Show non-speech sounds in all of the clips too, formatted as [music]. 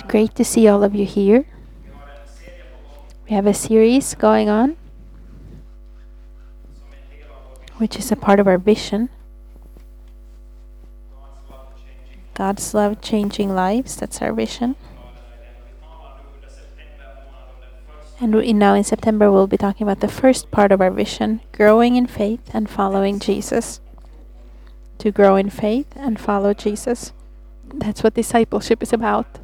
It's great to see all of you here. We have a series going on, which is a part of our vision. God's love changing lives, that's our vision. And we, now in September, we'll be talking about the first part of our vision growing in faith and following Jesus. To grow in faith and follow Jesus. That's what discipleship is about.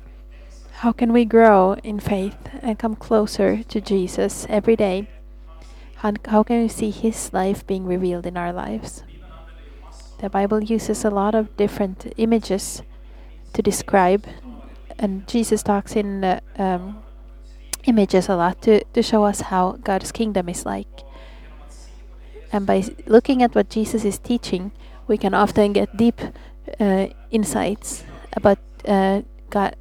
How can we grow in faith and come closer to Jesus every day? How, how can we see His life being revealed in our lives? The Bible uses a lot of different images to describe, and Jesus talks in uh, um, images a lot to, to show us how God's kingdom is like. And by looking at what Jesus is teaching, we can often get deep uh, insights about uh, God,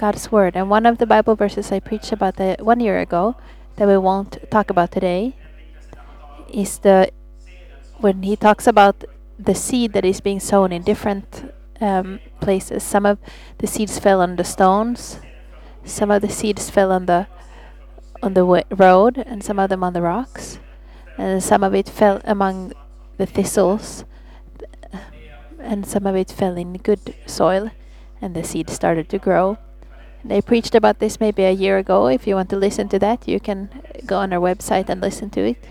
God's word. And one of the Bible verses I preached about the one year ago that we won't talk about today is the when he talks about the seed that is being sown in different um, places. Some of the seeds fell on the stones, some of the seeds fell on the on the road, and some of them on the rocks, and some of it fell among the thistles, and some of it fell in good soil, and the seed started to grow. They preached about this maybe a year ago. If you want to listen to that, you can go on our website and listen to it.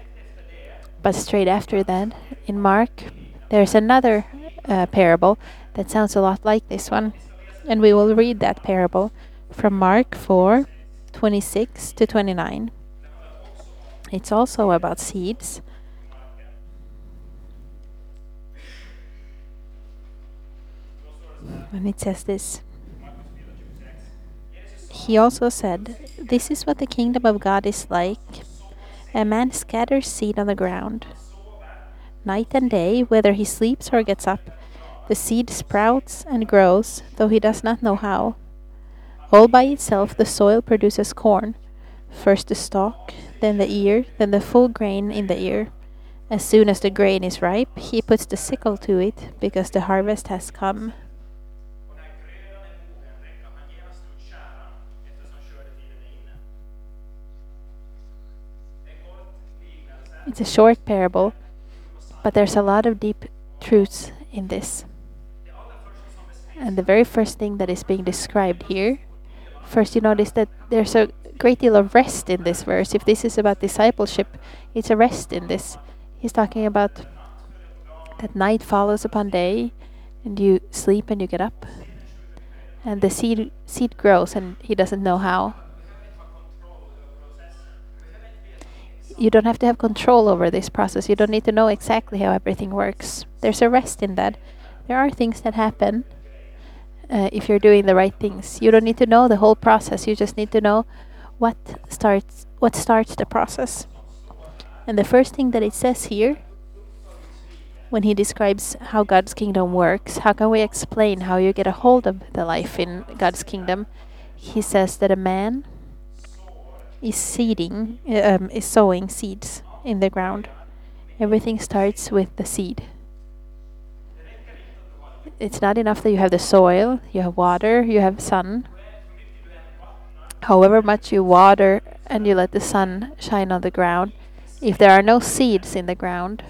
But straight after that, in Mark, there's another uh, parable that sounds a lot like this one. And we will read that parable from Mark 4 26 to 29. It's also about seeds. And it says this he also said, This is what the kingdom of God is like. A man scatters seed on the ground. Night and day, whether he sleeps or gets up, the seed sprouts and grows, though he does not know how. All by itself, the soil produces corn first the stalk, then the ear, then the full grain in the ear. As soon as the grain is ripe, he puts the sickle to it, because the harvest has come. It's a short parable, but there's a lot of deep truths in this. And the very first thing that is being described here, first you notice that there's a great deal of rest in this verse. If this is about discipleship, it's a rest in this. He's talking about that night follows upon day, and you sleep and you get up, and the seed seed grows, and he doesn't know how. You don't have to have control over this process. You don't need to know exactly how everything works. There's a rest in that. There are things that happen uh, if you're doing the right things. You don't need to know the whole process. You just need to know what starts what starts the process. And the first thing that it says here when he describes how God's kingdom works, how can we explain how you get a hold of the life in God's kingdom? He says that a man is seeding, um, is sowing seeds in the ground. Everything starts with the seed. It's not enough that you have the soil, you have water, you have sun. However much you water and you let the sun shine on the ground, if there are no seeds in the ground,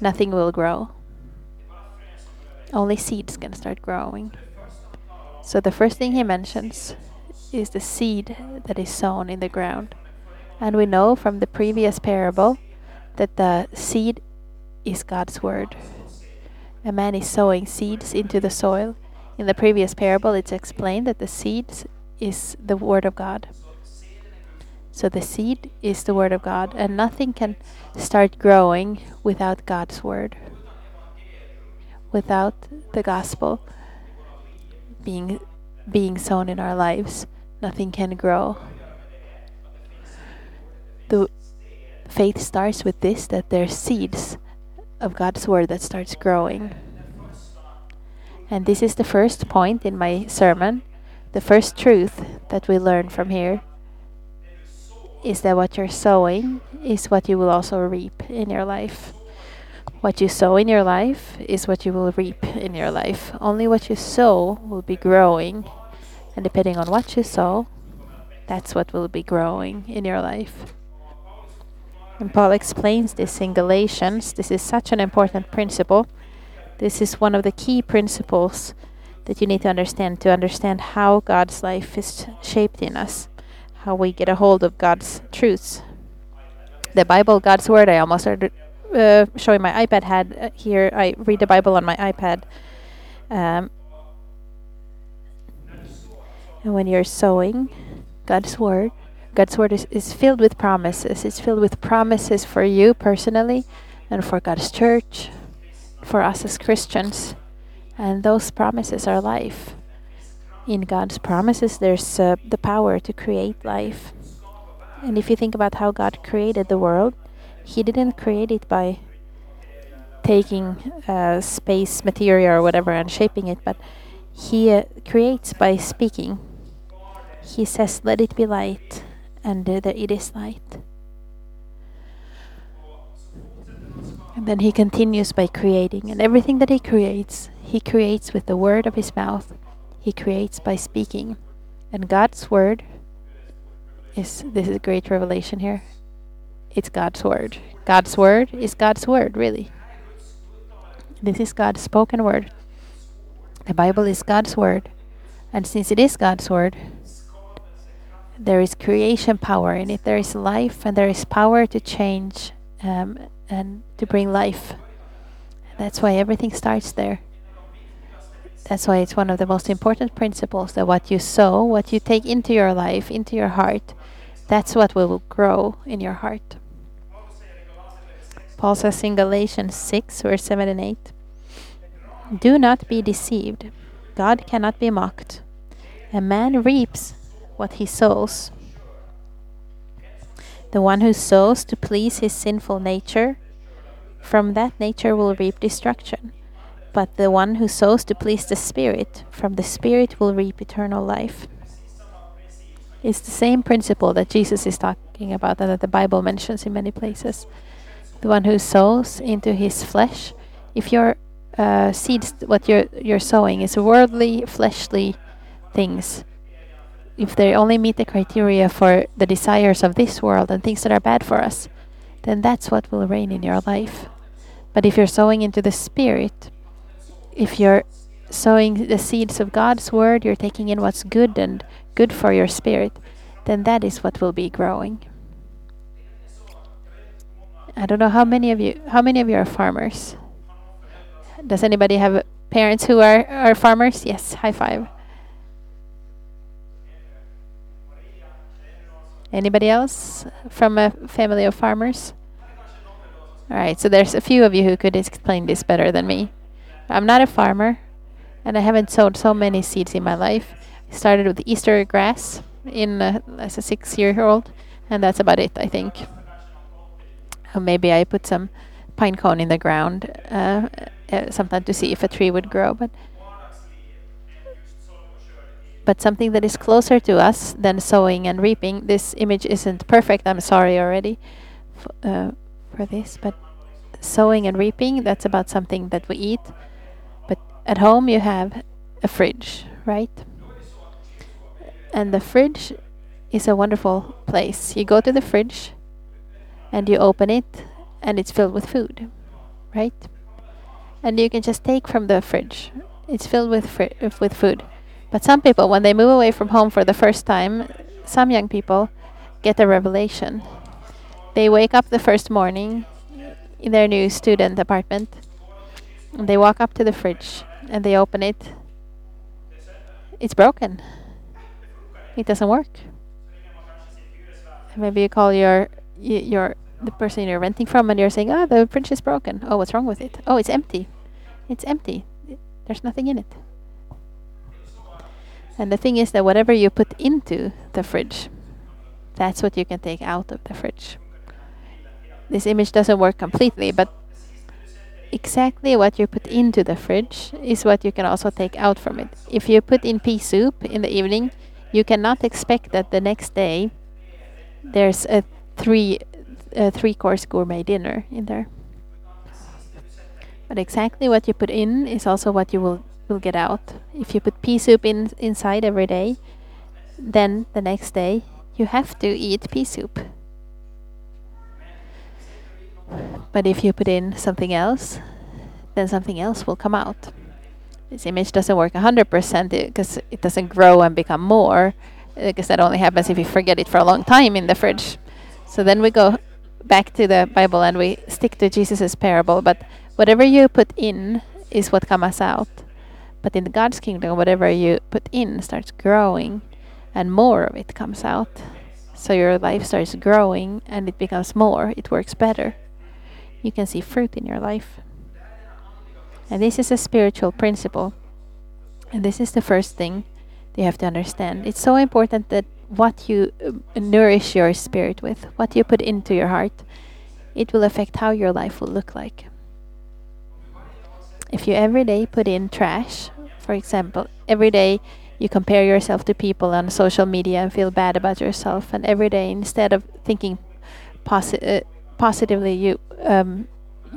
nothing will grow. Only seeds can start growing. So the first thing he mentions is the seed that is sown in the ground. And we know from the previous parable that the seed is God's word. A man is sowing seeds into the soil. In the previous parable, it's explained that the seed is the word of God. So the seed is the word of God, and nothing can start growing without God's word, without the gospel being being sown in our lives nothing can grow. The faith starts with this that there's seeds of God's word that starts growing. And this is the first point in my sermon. The first truth that we learn from here is that what you're sowing is what you will also reap in your life. What you sow in your life is what you will reap in your life. Only what you sow will be growing And depending on what you sow, that's what will be growing in your life. And Paul explains this in Galatians. This is such an important principle. This is one of the key principles that you need to understand to understand how God's life is shaped in us, how we get a hold of God's truths. The Bible, God's Word, I almost started uh, showing my iPad had uh, here. I read the Bible on my iPad. Um, and when you're sowing God's Word, God's Word is, is filled with promises. It's filled with promises for you personally and for God's church, for us as Christians. And those promises are life. In God's promises, there's uh, the power to create life. And if you think about how God created the world, He didn't create it by taking uh, space material or whatever and shaping it, but He uh, creates by speaking. He says, Let it be light, and uh, it is light. And then He continues by creating, and everything that He creates, He creates with the word of His mouth. He creates by speaking. And God's word is this is a great revelation here. It's God's word. God's word is God's word, really. This is God's spoken word. The Bible is God's word. And since it is God's word, there is creation power in it. There is life and there is power to change um, and to bring life. That's why everything starts there. That's why it's one of the most important principles that what you sow, what you take into your life, into your heart, that's what will grow in your heart. Paul says in Galatians 6, verse 7 and 8 Do not be deceived. God cannot be mocked. A man reaps what he sows. The one who sows to please his sinful nature, from that nature will reap destruction. But the one who sows to please the Spirit, from the Spirit will reap eternal life. It's the same principle that Jesus is talking about and that the Bible mentions in many places. The one who sows into his flesh, if your uh, seeds, what you're you're sowing is worldly, fleshly things. If they only meet the criteria for the desires of this world and things that are bad for us, then that's what will reign in your life. But if you're sowing into the Spirit, if you're sowing the seeds of God's word, you're taking in what's good and good for your spirit, then that is what will be growing. I don't know how many of you how many of you are farmers? Does anybody have parents who are, are farmers? Yes, high five. Anybody else from a family of farmers? All right, so there's a few of you who could explain this better than me. I'm not a farmer, and I haven't sowed so many seeds in my life I started with Easter grass in uh, as a six-year-old, and that's about it, I think. Or maybe I put some pine cone in the ground uh, uh, sometime to see if a tree would grow, but but something that is closer to us than sowing and reaping. This image isn't perfect. I'm sorry already uh, for this, but sowing and reaping that's about something that we eat. But at home you have a fridge, right? And the fridge is a wonderful place. You go to the fridge and you open it and it's filled with food, right? And you can just take from the fridge. It's filled with fri- with food. But some people when they move away from home for the first time, some young people get a revelation. They wake up the first morning in their new student apartment. And they walk up to the fridge and they open it. It's broken it doesn't work. Maybe you call your your the person you're renting from and you're saying, "Oh, the fridge is broken. Oh, what's wrong with it? Oh, it's empty. It's empty. There's nothing in it." And the thing is that whatever you put into the fridge, that's what you can take out of the fridge. This image doesn't work completely, but exactly what you put into the fridge is what you can also take out from it. If you put in pea soup in the evening, you cannot expect that the next day there's a three a three course gourmet dinner in there. But exactly what you put in is also what you will will get out. If you put pea soup in inside every day, then the next day you have to eat pea soup. But if you put in something else, then something else will come out. This image doesn't work 100% because uh, it doesn't grow and become more, uh, because that only happens if you forget it for a long time in the fridge. So then we go back to the Bible and we stick to Jesus's parable. But whatever you put in is what comes out. But in God's kingdom, whatever you put in starts growing and more of it comes out. So your life starts growing and it becomes more, it works better. You can see fruit in your life. And this is a spiritual principle. And this is the first thing you have to understand. It's so important that what you uh, nourish your spirit with, what you put into your heart, it will affect how your life will look like. If you every day put in trash, for example, every day you compare yourself to people on social media and feel bad about yourself, and every day instead of thinking posi- uh, positively, you um,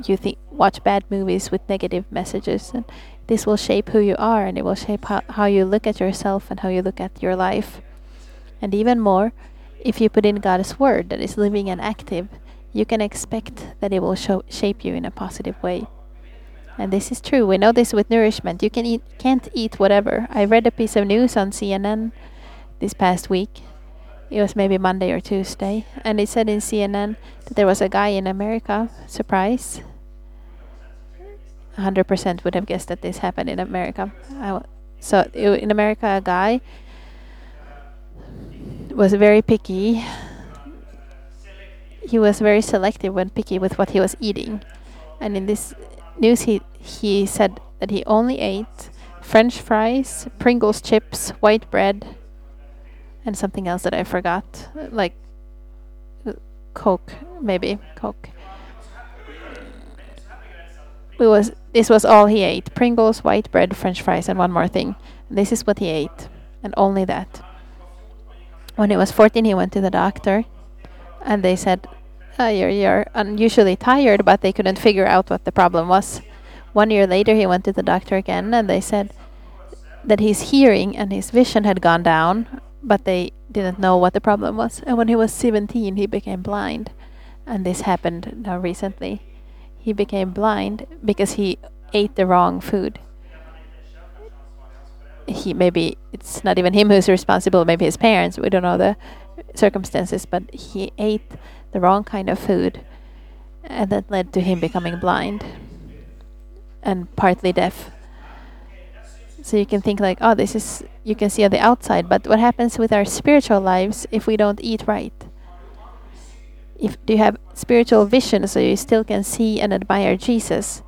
you think watch bad movies with negative messages, and this will shape who you are, and it will shape how, how you look at yourself and how you look at your life. And even more, if you put in God's word that is living and active, you can expect that it will show, shape you in a positive way. And this is true. We know this with nourishment. You can eat, can't eat whatever. I read a piece of news on CNN this past week. It was maybe Monday or Tuesday, and it said in CNN that there was a guy in America. Surprise! 100% would have guessed that this happened in America. so in America, a guy was very picky. He was very selective when picky with what he was eating. And in this news, he, he said that he only ate French fries, Pringles chips, white bread, and something else that I forgot, like Coke, maybe Coke. It was this was all he ate: Pringles, white bread, French fries, and one more thing. This is what he ate, and only that. When he was 14, he went to the doctor, and they said, oh, "You're you're unusually tired," but they couldn't figure out what the problem was. One year later, he went to the doctor again, and they said that his hearing and his vision had gone down, but they didn't know what the problem was. And when he was 17, he became blind, and this happened now recently. He became blind because he ate the wrong food he maybe it's not even him who's responsible, maybe his parents. We don't know the circumstances, but he ate the wrong kind of food, and that led to him becoming blind and partly deaf. So you can think like, oh, this is you can see on the outside, but what happens with our spiritual lives if we don't eat right? If do you have spiritual vision so you still can see and admire Jesus?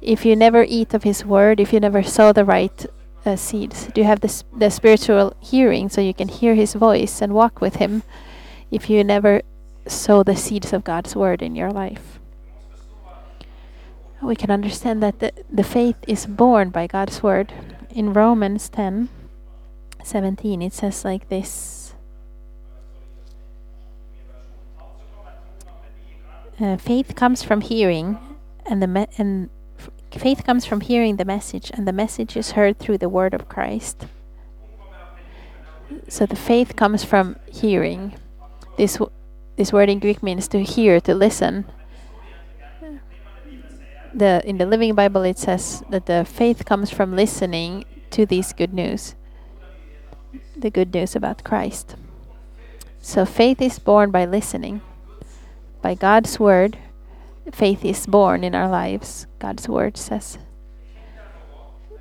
If you never eat of His Word, if you never sow the right uh, seeds? Do you have the, the spiritual hearing so you can hear His voice and walk with Him if you never sow the seeds of God's Word in your life? We can understand that the, the faith is born by God's Word. In Romans 10 17, it says like this. Uh, faith comes from hearing, and the me- and Faith comes from hearing the message, and the message is heard through the word of Christ. So the faith comes from hearing. This this word in Greek means to hear, to listen. The in the Living Bible it says that the faith comes from listening to this good news. The good news about Christ. So faith is born by listening. By God's word, faith is born in our lives, God's word says.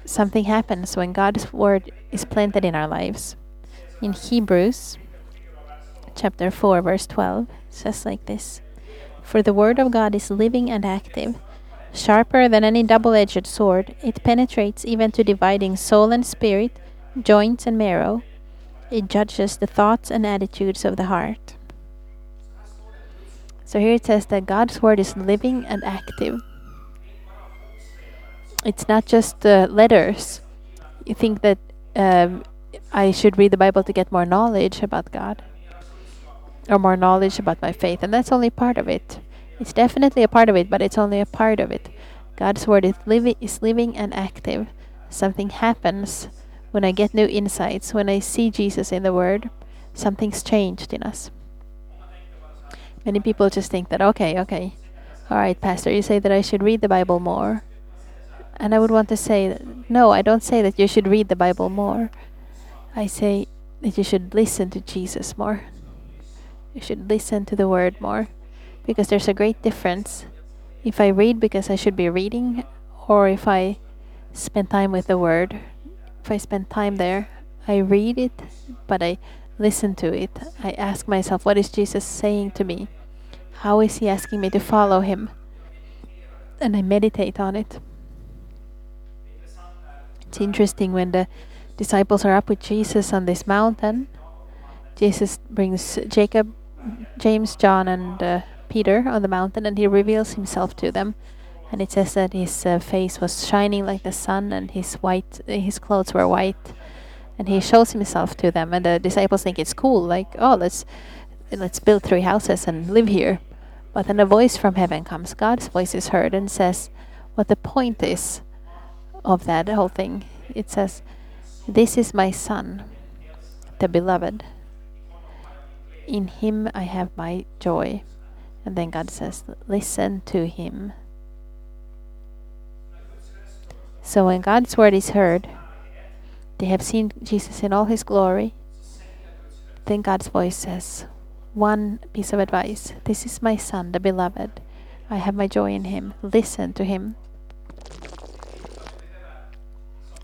Something happens when God's word is planted in our lives. In Hebrews chapter 4 verse 12 says like this For the word of God is living and active, sharper than any double-edged sword, it penetrates even to dividing soul and spirit, joints and marrow. It judges the thoughts and attitudes of the heart. So here it says that God's word is living and active. It's not just uh, letters. You think that um, I should read the Bible to get more knowledge about God or more knowledge about my faith, and that's only part of it. It's definitely a part of it, but it's only a part of it. God's word is living is living and active. Something happens when I get new insights, when I see Jesus in the Word, something's changed in us. Many people just think that, okay, okay, all right, Pastor, you say that I should read the Bible more. And I would want to say, that, no, I don't say that you should read the Bible more. I say that you should listen to Jesus more. You should listen to the Word more. Because there's a great difference if I read because I should be reading or if I spend time with the Word. If I spend time there, I read it, but I listen to it. I ask myself, what is Jesus saying to me? How is he asking me to follow him? And I meditate on it. It's interesting when the disciples are up with Jesus on this mountain. Jesus brings Jacob, James, John, and uh, Peter on the mountain, and he reveals himself to them. And it says that his uh, face was shining like the sun, and his white, his clothes were white, and he shows himself to them. And the disciples think it's cool, like, oh, let's let's build three houses and live here. But then a voice from heaven comes. God's voice is heard and says, what the point is of that whole thing. It says, This is my son, the beloved. In him I have my joy. And then God says, Listen to him. So when God's word is heard, they have seen Jesus in all his glory. Then God's voice says, One piece of advice This is my son, the beloved. I have my joy in him. Listen to him.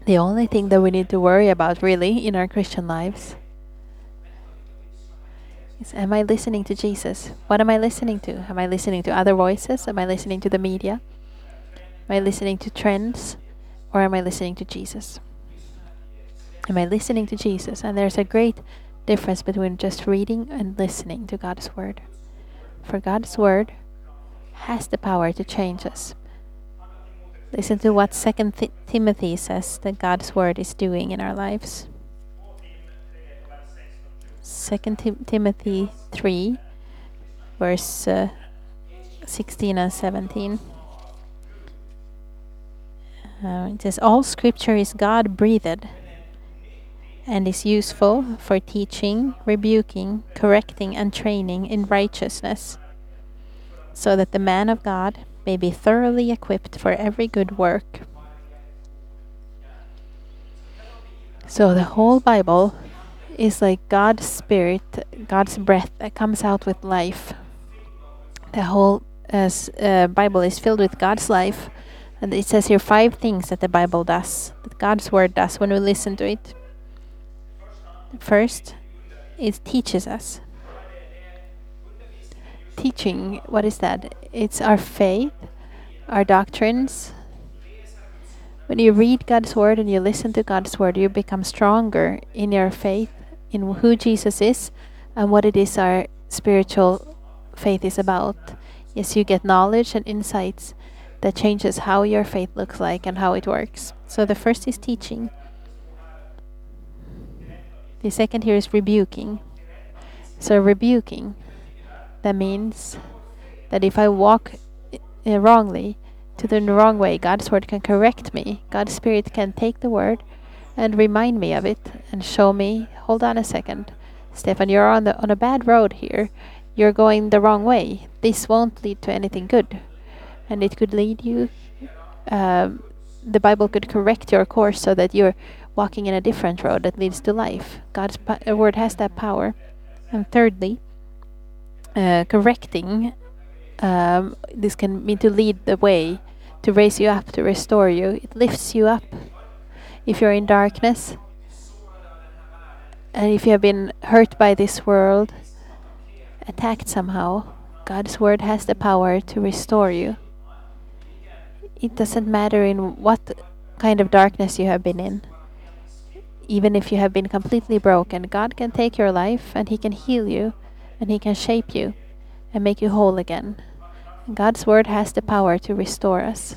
The only thing that we need to worry about, really, in our Christian lives Am I listening to Jesus? What am I listening to? Am I listening to other voices? Am I listening to the media? Am I listening to trends? Or am I listening to Jesus? Am I listening to Jesus? And there's a great difference between just reading and listening to God's Word. For God's Word has the power to change us. Listen to what Second Th Timothy says that God's word is doing in our lives. Second Tim Timothy three, verse uh, sixteen and seventeen. Uh, it says, "All Scripture is God breathed." And is useful for teaching, rebuking, correcting, and training in righteousness, so that the man of God may be thoroughly equipped for every good work. So the whole Bible is like God's spirit, God's breath that comes out with life. The whole uh, Bible is filled with God's life. And it says here five things that the Bible does, that God's word does when we listen to it. First, it teaches us teaching, what is that? It's our faith, our doctrines. When you read God's word and you listen to God's word, you become stronger in your faith, in who Jesus is, and what it is our spiritual faith is about. Yes, you get knowledge and insights that changes how your faith looks like and how it works. So the first is teaching. The second here is rebuking. So rebuking that means that if I walk uh, wrongly, to the wrong way, God's word can correct me. God's spirit can take the word and remind me of it and show me, hold on a second. Stefan, you're on the on a bad road here. You're going the wrong way. This won't lead to anything good. And it could lead you um, the Bible could correct your course so that you're walking in a different road that leads to life. God's word has that power. And thirdly, uh, correcting, um, this can mean to lead the way, to raise you up, to restore you. It lifts you up. If you're in darkness, and if you have been hurt by this world, attacked somehow, God's word has the power to restore you. It doesn't matter in what kind of darkness you have been in. Even if you have been completely broken, God can take your life and He can heal you and He can shape you and make you whole again. God's Word has the power to restore us.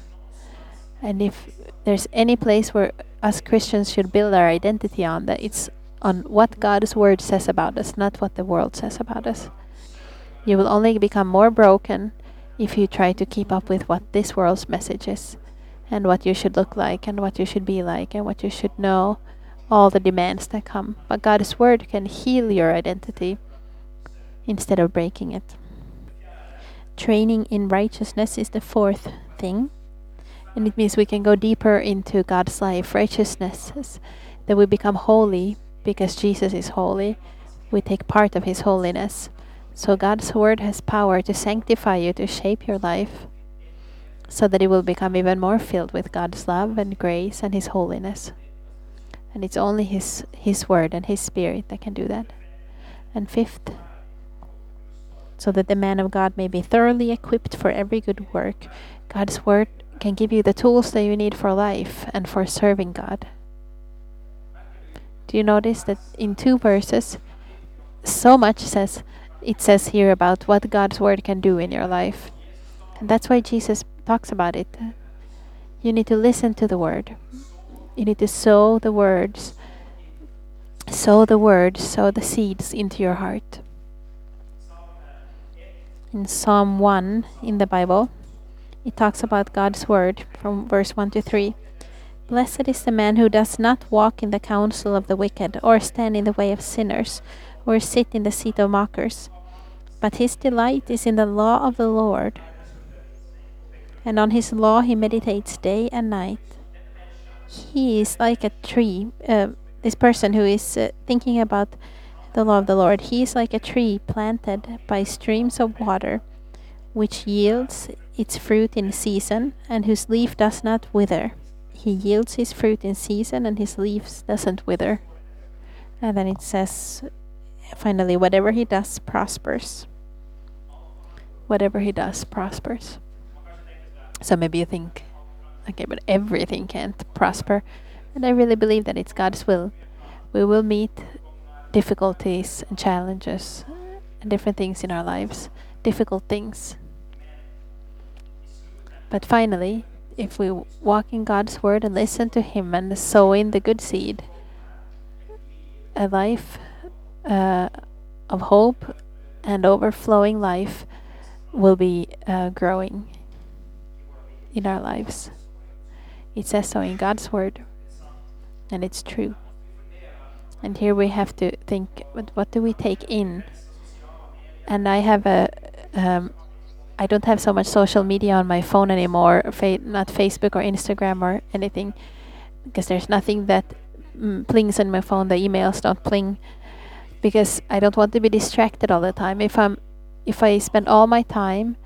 And if there's any place where us Christians should build our identity on, that it's on what God's Word says about us, not what the world says about us. You will only become more broken if you try to keep up with what this world's message is. and what you should look like and what you should be like and what you should know, all the demands that come. But God's word can heal your identity instead of breaking it. Training in righteousness is the fourth thing. And it means we can go deeper into God's life. Righteousness that we become holy because Jesus is holy. We take part of his holiness. So God's word has power to sanctify you, to shape your life, so that it will become even more filled with God's love and grace and his holiness. And it's only his his word and his spirit that can do that. And fifth, so that the man of God may be thoroughly equipped for every good work. God's word can give you the tools that you need for life and for serving God. Do you notice that in two verses so much says it says here about what God's word can do in your life. And that's why Jesus talks about it. You need to listen to the word. You need to sow the words, sow the words, sow the seeds into your heart. In Psalm 1 in the Bible, it talks about God's word from verse 1 to 3. Blessed is the man who does not walk in the counsel of the wicked, or stand in the way of sinners, or sit in the seat of mockers. But his delight is in the law of the Lord, and on his law he meditates day and night. He is like a tree. Uh, this person who is uh, thinking about the law of the Lord, he is like a tree planted by streams of water, which yields its fruit in season, and whose leaf does not wither. He yields his fruit in season, and his leaves doesn't wither. And then it says, finally, whatever he does prospers. Whatever he does prospers. So maybe you think, okay, but everything can't prosper. And I really believe that it's God's will. We will meet difficulties and challenges and different things in our lives, difficult things. But finally, if we walk in God's word and listen to Him and sow in the good seed, a life uh, of hope and overflowing life will be uh, growing in our lives. It says so in God's word, and it's true. And here we have to think, what, do we take in? And I have a, um, I don't have so much social media on my phone anymore, fa not Facebook or Instagram or anything, because there's nothing that mm, plings on my phone. The emails don't pling because I don't want to be distracted all the time. If I'm if I spend all my time,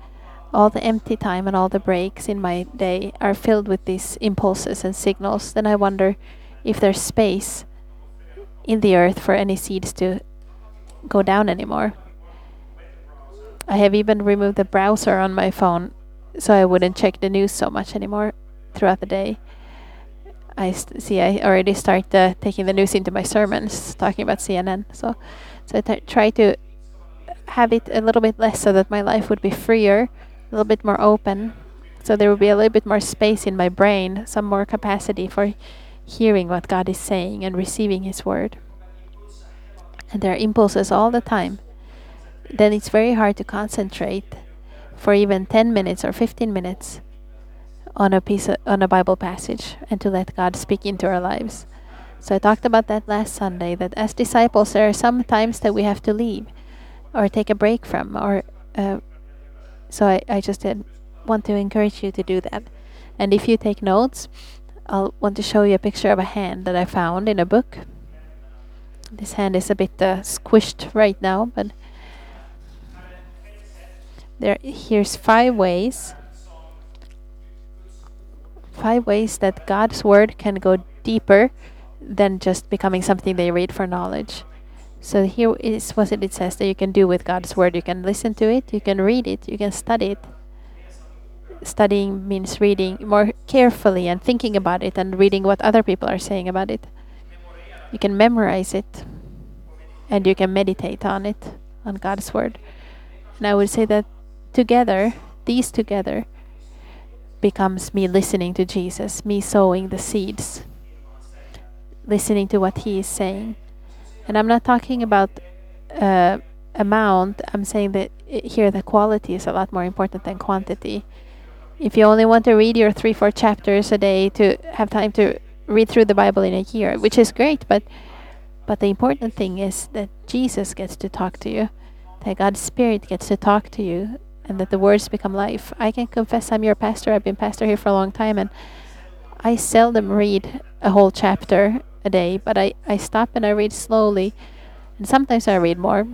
all the empty time and all the breaks in my day are filled with these impulses and signals, then I wonder if there's space in the earth for any seeds to go down anymore. I have even removed the browser on my phone so I wouldn't check the news so much anymore throughout the day. I see I already start uh, taking the news into my sermons, talking about CNN. So, so I try to have it a little bit less so that my life would be freer, a little bit more open. So there would be a little bit more space in my brain, some more capacity for hearing what God is saying and receiving His word. And there are impulses all the time. Then it's very hard to concentrate for even 10 minutes or 15 minutes on a piece of, on a Bible passage and to let God speak into our lives. So I talked about that last Sunday that as disciples there are some times that we have to leave or take a break from or uh, so I, I just did want to encourage you to do that. And if you take notes, I'll want to show you a picture of a hand that I found in a book. This hand is a bit uh, squished right now, but there here's five ways five ways that God's word can go deeper than just becoming something they read for knowledge. So here is what it says that you can do with God's word. You can listen to it, you can read it, you can study it. Studying means reading more carefully and thinking about it and reading what other people are saying about it. You can memorize it and you can meditate on it, on God's word. And I would say that together, these together, becomes me listening to Jesus, me sowing the seeds, listening to what He is saying. And I'm not talking about uh, amount, I'm saying that here the quality is a lot more important than quantity. If you only want to read your three, four chapters a day to have time to read through the Bible in a year, which is great, but but the important thing is that Jesus gets to talk to you, that God's Spirit gets to talk to you, and that the words become life. I can confess I'm your pastor. I've been pastor here for a long time, and I seldom read a whole chapter a day, but I, I stop and I read slowly, and sometimes I read more.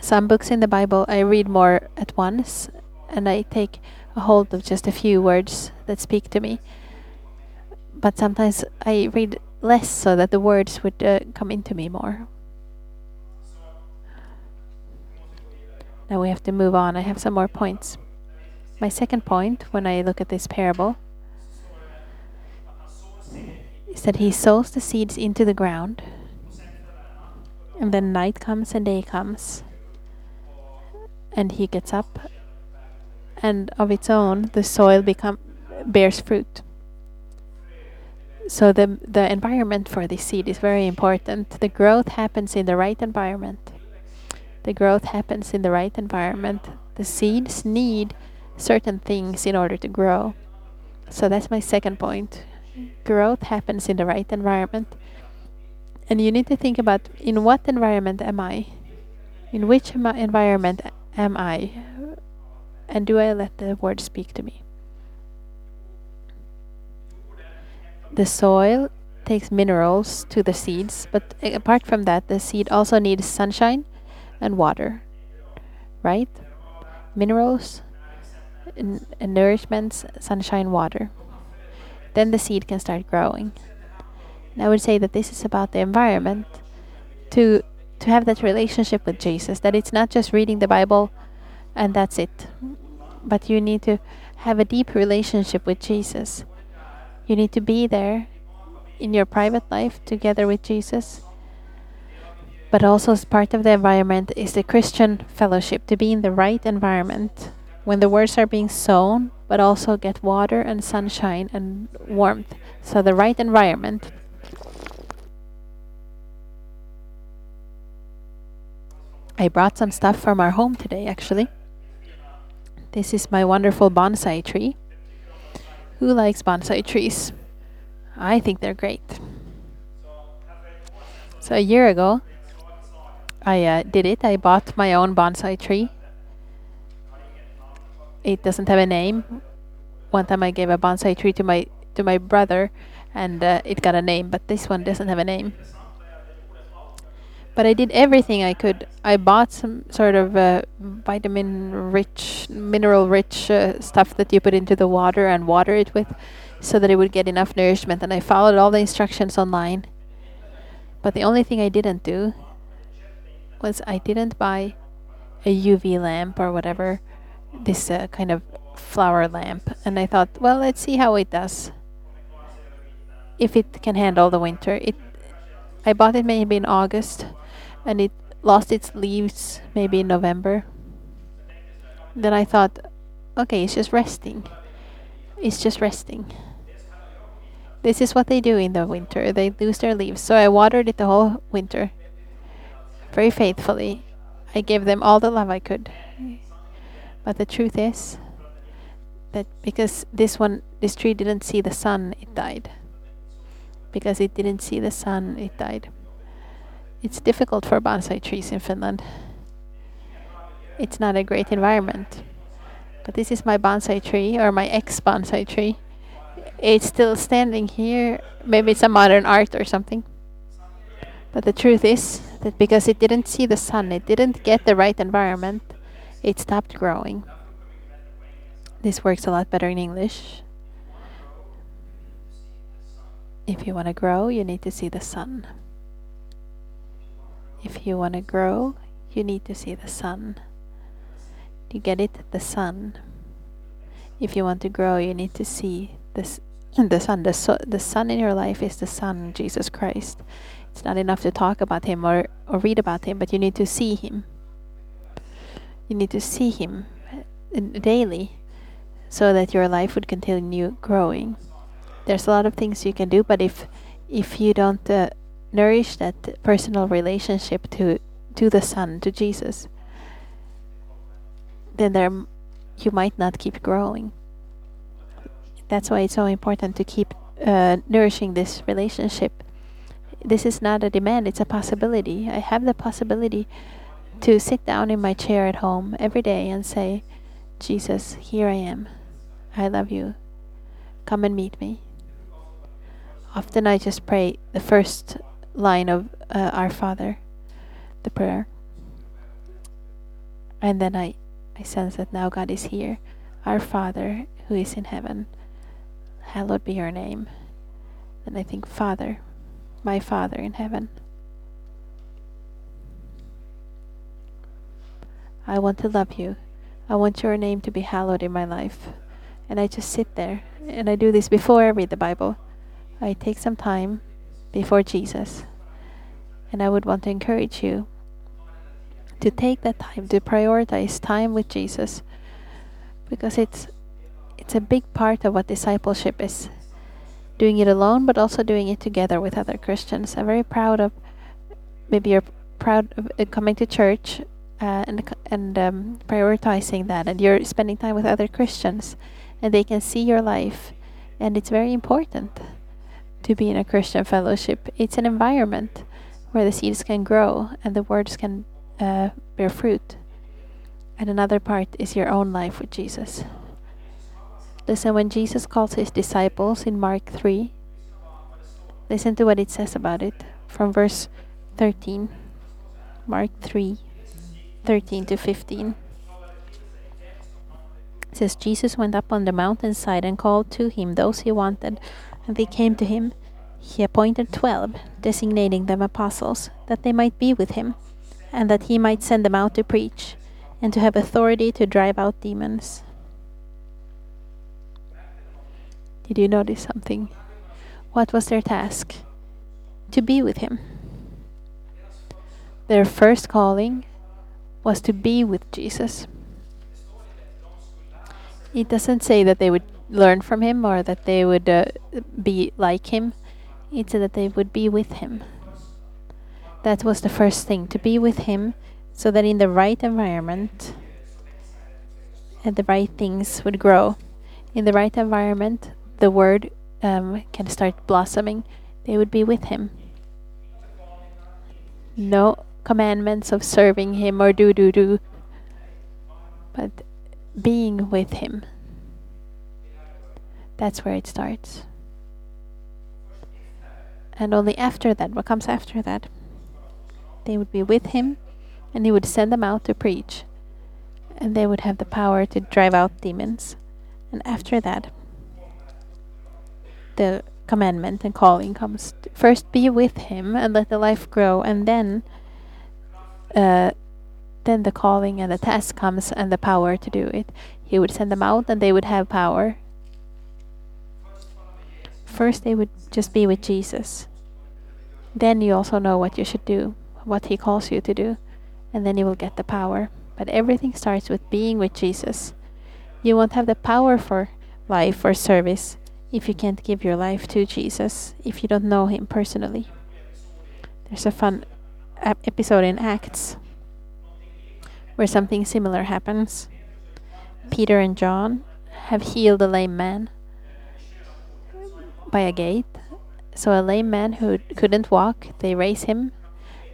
Some books in the Bible I read more at once, and I take a hold of just a few words that speak to me. But sometimes I read less so that the words would uh, come into me more. Now we have to move on. I have some more points. My second point, when I look at this parable, is that he sows the seeds into the ground, and then night comes and day comes, and he gets up, and of its own, the soil become bears fruit. So the the environment for the seed is very important. The growth happens in the right environment. The growth happens in the right environment. The seeds need certain things in order to grow. So that's my second point. Growth happens in the right environment. And you need to think about in what environment am I? In which environment am I? And do I let the word speak to me? the soil takes minerals to the seeds, but eh, apart from that, the seed also needs sunshine and water, right? Minerals, and nourishments, sunshine, water. Then the seed can start growing. And I would say that this is about the environment to to have that relationship with Jesus. That it's not just reading the Bible and that's it, but you need to have a deep relationship with Jesus you need to be there in your private life together with Jesus. But also, as part of the environment, is the Christian fellowship to be in the right environment when the words are being sown, but also get water and sunshine and warmth. So, the right environment. I brought some stuff from our home today, actually. This is my wonderful bonsai tree. Who likes bonsai trees? I think they're great. So a year ago, I uh, did it. I bought my own bonsai tree. It doesn't have a name. One time I gave a bonsai tree to my to my brother, and uh, it got a name, but this one doesn't have a name. But I did everything I could. I bought some sort of uh, vitamin-rich, mineral-rich uh, stuff that you put into the water and water it with, so that it would get enough nourishment. And I followed all the instructions online. But the only thing I didn't do was I didn't buy a UV lamp or whatever, this uh, kind of flower lamp. And I thought, well, let's see how it does. If it can handle the winter. It I bought it maybe in August and it lost its leaves maybe in November. Then I thought, okay, it's just resting. It's just resting. This is what they do in the winter. They lose their leaves. So I watered it the whole winter. Very faithfully. I gave them all the love I could. But the truth is that because this one this tree didn't see the sun, it died. Because it didn't see the sun, it died. It's difficult for bonsai trees in Finland. It's not a great environment. But this is my bonsai tree, or my ex-bonsai tree. It's still standing here. Maybe it's a modern art or something. But the truth is that because it didn't see the sun, it didn't get the right environment, it stopped growing. This works a lot better in English. If you want to grow, you need to see the sun. If you want to grow, you need to see the sun. You get it? The sun. If you want to grow, you need to see this [clears throat] the Son. The, so, the sun in your life is the sun, Jesus Christ. It's not enough to talk about him or, or read about him, but you need to see him. You need to see him uh, daily so that your life would continue growing. There's a lot of things you can do, but if if you don't uh, nourish that personal relationship to to the Son, to Jesus, then there you might not keep growing. That's why it's so important to keep uh, nourishing this relationship. This is not a demand, it's a possibility. I have the possibility to sit down in my chair at home every day and say, Jesus, here I am. I love you. Come and meet me. Often I just pray the first line of uh, Our Father, the prayer. And then I, I sense that now God is here. Our Father who is in heaven, hallowed be your name. And I think, Father, my Father in heaven. I want to love you. I want your name to be hallowed in my life. And I just sit there. And I do this before I read the Bible. I take some time before Jesus. And I would want to encourage you to take that time to prioritize time with Jesus because it's it's a big part of what discipleship is doing it alone but also doing it together with other Christians. I'm very proud of maybe you're proud of uh, coming to church uh, and and um, prioritizing that and you're spending time with other Christians and they can see your life and it's very important to be in a Christian fellowship. It's an environment where the seeds can grow and the words can uh, bear fruit. And another part is your own life with Jesus. Listen, when Jesus calls his disciples in Mark 3, listen to what it says about it from verse 13. Mark 3, 13 to 15. It says, Jesus went up on the mountainside and called to him those he wanted, and they came to him. He appointed twelve, designating them apostles, that they might be with him and that he might send them out to preach and to have authority to drive out demons. Did you notice something? What was their task? To be with him. Their first calling was to be with Jesus. It doesn't say that they would learn from him or that they would uh, be like him. It said that they would be with him. That was the first thing to be with Him so that in the right environment and the right things would grow. In the right environment, the Word um, can start blossoming. They would be with Him. No commandments of serving Him or do, do, do, but being with Him. That's where it starts. And only after that, what comes after that? They would be with him, and he would send them out to preach. And they would have the power to drive out demons. And after that, the commandment and calling comes. First, be with him and let the life grow, and then, uh, then the calling and the task comes and the power to do it. He would send them out, and they would have power. First, they would just be with Jesus. Then you also know what you should do what He calls you to do, and then you will get the power. But everything starts with being with Jesus. You won't have the power for life or service if you can't give your life to Jesus, if you don't know Him personally. There's a fun episode in Acts where something similar happens. Peter and John have healed a lame man by a gate. So a lame man who couldn't walk, they raise him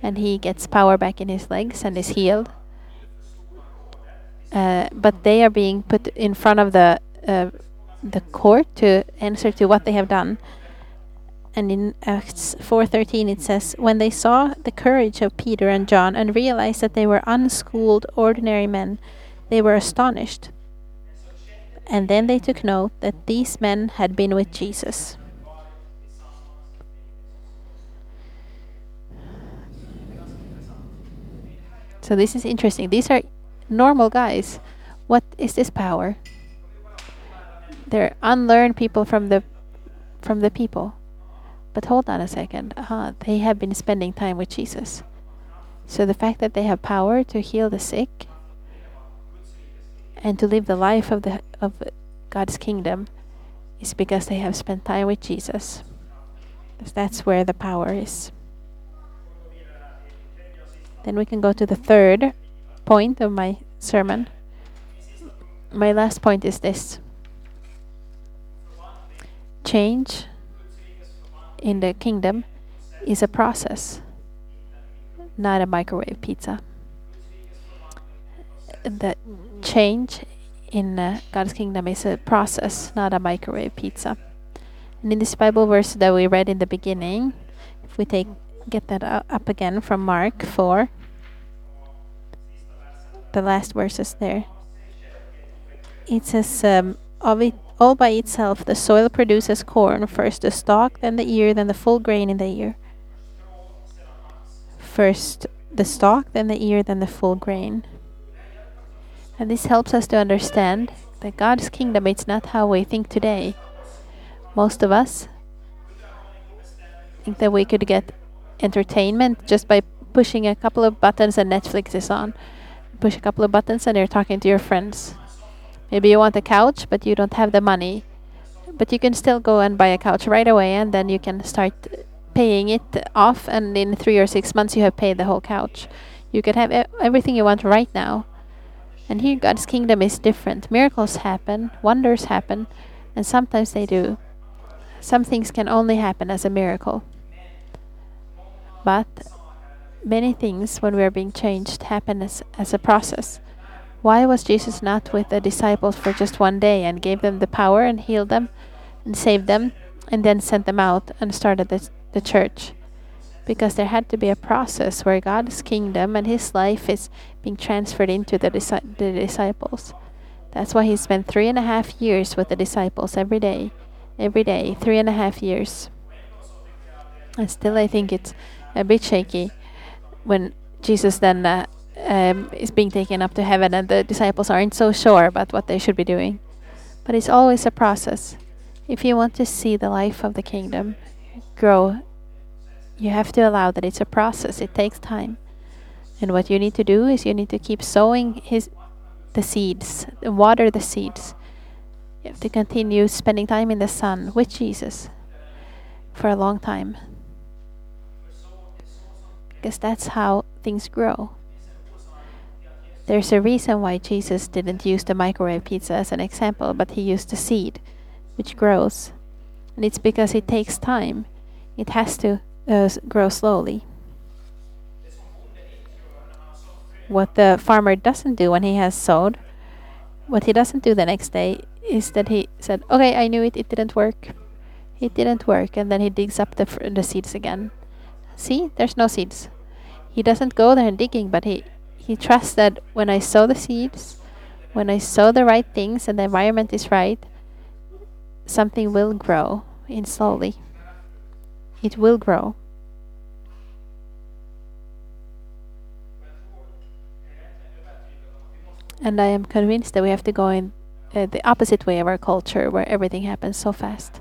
and he gets power back in his legs and is healed. Uh, but they are being put in front of the uh, the court to answer to what they have done. And in Acts 4:13 it says, "When they saw the courage of Peter and John and realized that they were unschooled, ordinary men, they were astonished. And then they took note that these men had been with Jesus." So this is interesting. These are normal guys. What is this power? They're unlearned people from the from the people. But hold on a second. Uh, they have been spending time with Jesus. So the fact that they have power to heal the sick and to live the life of the of God's kingdom is because they have spent time with Jesus. That's where the power is. Then we can go to the third point of my sermon. My last point is this. Change in the kingdom is a process, not a microwave pizza. The change in uh, God's kingdom is a process, not a microwave pizza. And in this Bible verse that we read in the beginning, if we take get that up again from Mark 4, the last verses there. It says, um, of it all by itself, the soil produces corn, first the stalk, then the ear, then the full grain in the ear. First the stalk, then the ear, then the full grain. And this helps us to understand that God's kingdom it's not how we think today. Most of us think that we could get entertainment just by pushing a couple of buttons and Netflix is on. Push a couple of buttons and you're talking to your friends. Maybe you want a couch, but you don't have the money. But you can still go and buy a couch right away and then you can start paying it off and in 3 or 6 months you have paid the whole couch. You can have everything you want right now. And here God's kingdom is different. Miracles happen, wonders happen, and sometimes they do. Some things can only happen as a miracle. But many things, when we are being changed, happen as, as a process. Why was Jesus not with the disciples for just one day and gave them the power and healed them and saved them and then sent them out and started the, the church? Because there had to be a process where God's kingdom and his life is being transferred into the, the disciples. That's why he spent three and a half years with the disciples every day. Every day, three and a half years. And still, I think it's a bit shaky when Jesus then uh, um, is being taken up to heaven and the disciples aren't so sure about what they should be doing. But it's always a process. If you want to see the life of the kingdom grow, you have to allow that it's a process. It takes time. And what you need to do is you need to keep sowing his the seeds, water the seeds. You have to continue spending time in the sun with Jesus for a long time because that's how things grow. There's a reason why Jesus didn't use the microwave pizza as an example, but he used the seed, which grows. And it's because it takes time. It has to uh, grow slowly. What the farmer doesn't do when he has sowed, what he doesn't do the next day is that he said, Okay, I knew it, it didn't work. It didn't work. And then he digs up the, the seeds again see, there's no seeds. He doesn't go there and digging, but he, he trusts that when I sow the seeds, when I sow the right things and the environment is right, something will grow in slowly. It will grow. And I am convinced that we have to go in uh, the opposite way of our culture, where everything happens so fast.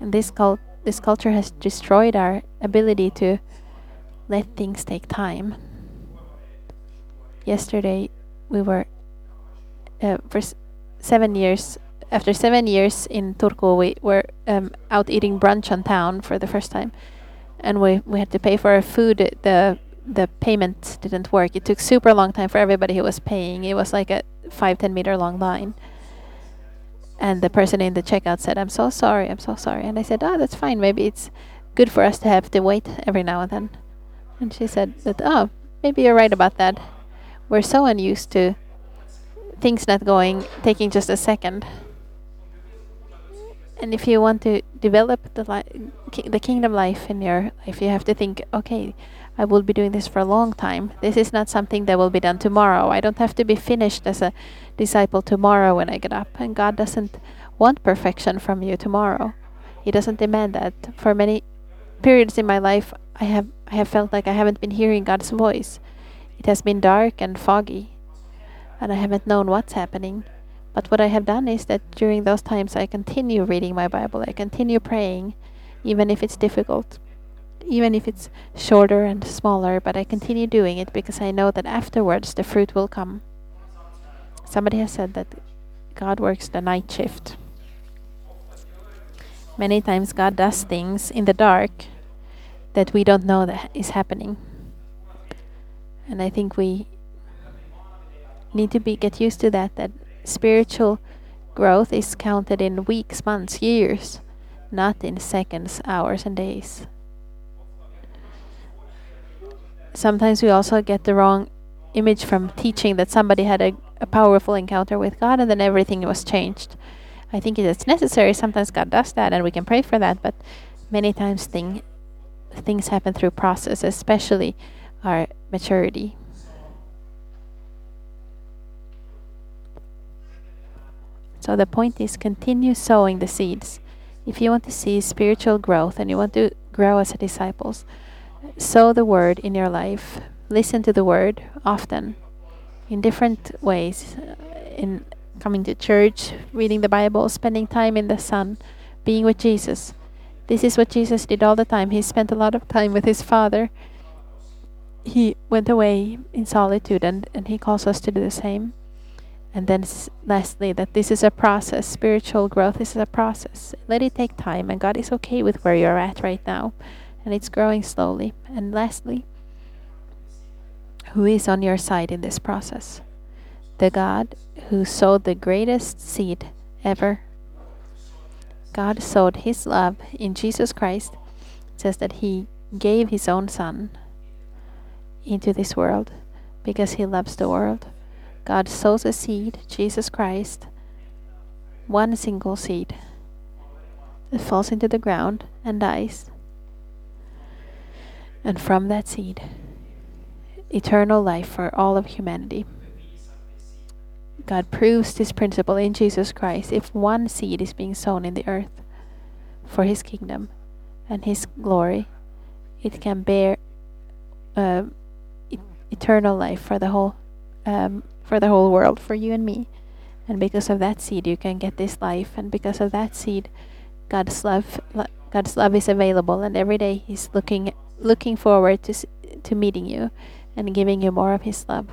And this cult this culture has destroyed our ability to let things take time. Yesterday, we were uh, for seven years. After seven years in Turku, we were um, out eating brunch on town for the first time, and we we had to pay for our food. the The payment didn't work. It took super long time for everybody who was paying. It was like a five ten meter long line and the person in the checkout said, I'm so sorry, I'm so sorry. And I said, Oh, that's fine. Maybe it's good for us to have to wait every now and then. And she said that, Oh, maybe you're right about that. We're so unused to things not going, taking just a second. And if you want to develop the li- ki- the kingdom life in your life, you have to think, okay, I will be doing this for a long time. This is not something that will be done tomorrow. I don't have to be finished as a disciple tomorrow when I get up. And God doesn't want perfection from you tomorrow. He doesn't demand that. For many periods in my life, I have I have felt like I haven't been hearing God's voice. It has been dark and foggy, and I haven't known what's happening. But what I have done is that during those times, I continue reading my Bible. I continue praying, even if it's difficult even if it's shorter and smaller, but I continue doing it because I know that afterwards the fruit will come. Somebody has said that God works the night shift. Many times God does things in the dark that we don't know that is happening. And I think we need to be get used to that that spiritual growth is counted in weeks, months, years not in seconds, hours, and days. Sometimes we also get the wrong image from teaching that somebody had a, a powerful encounter with God and then everything was changed. I think it is necessary. Sometimes God does that, and we can pray for that. But many times, thing things happen through process, especially our maturity. So the point is continue sowing the seeds. If you want to see spiritual growth and you want to grow as a disciples, sow the word in your life. Listen to the word often in different ways uh, in coming to church, reading the Bible, spending time in the sun, being with Jesus. This is what Jesus did all the time. He spent a lot of time with his Father. He went away in solitude, and, and he calls us to do the same. And then, lastly, that this is a process. Spiritual growth is a process. Let it take time, and God is okay with where you're at right now, and it's growing slowly. And lastly, who is on your side in this process? The God who sowed the greatest seed ever. God sowed his love in Jesus Christ. It says that he gave his own son into this world because he loves the world. God sows a seed, Jesus Christ, one single seed that falls into the ground and dies. And from that seed, eternal life for all of humanity. God proves this principle in Jesus Christ. If one seed is being sown in the earth for His kingdom and His glory, it can bear uh, eternal life for the whole um, for the whole world, for you and me. And because of that seed, you can get this life. And because of that seed, God's love, God's love is available, and every day He's looking looking forward to to meeting you and giving you more of His love.